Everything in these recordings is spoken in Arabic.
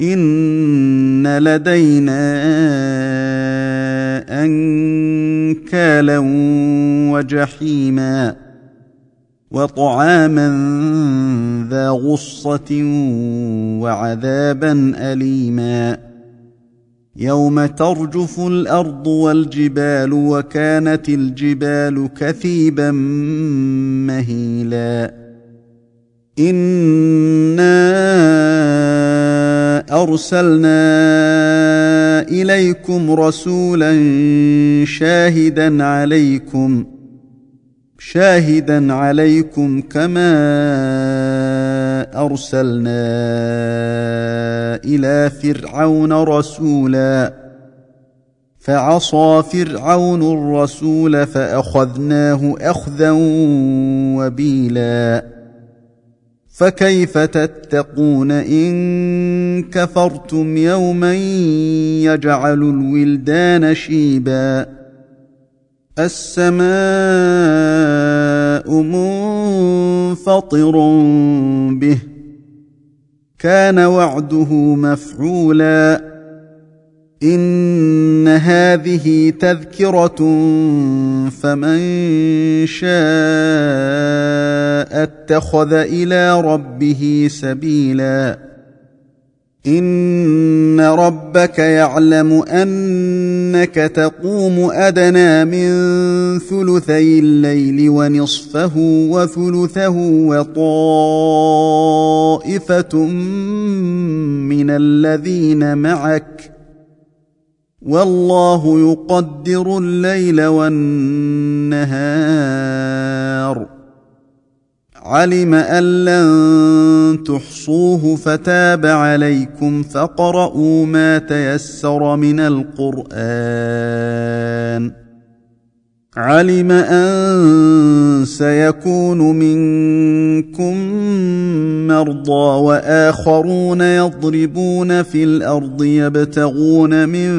إن لدينا أنكالا وجحيما وطعاما ذا غصة وعذابا أليما يوم ترجف الأرض والجبال وكانت الجبال كثيبا مهيلا إنا أرسلنا إليكم رسولا شاهدا عليكم شاهدا عليكم كما أرسلنا إلى فرعون رسولا. فعصى فرعون الرسول فأخذناه أخذا وبيلا. فكيف تتقون إن كفرتم يوما يجعل الولدان شيبا السماء منفطر به كان وعده مفعولا ان هذه تذكره فمن شاء اتخذ إلى ربه سبيلا ان ربك يعلم انك تقوم ادنى من ثلثي الليل ونصفه وثلثه وطائفه من الذين معك والله يقدر الليل والنهار. علم أن لن تحصوه فتاب عليكم فقرؤوا ما تيسر من القرآن. علم أن سيكون منكم مرضى وآخرون يضربون في الأرض يبتغون من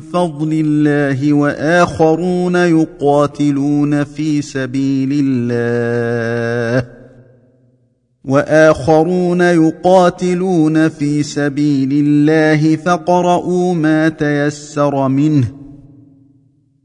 فضل الله وآخرون يقاتلون في سبيل الله وآخرون يقاتلون في سبيل الله فقرؤوا ما تيسر منه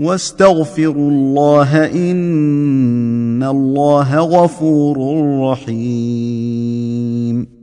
واستغفروا الله إن الله غفور رحيم.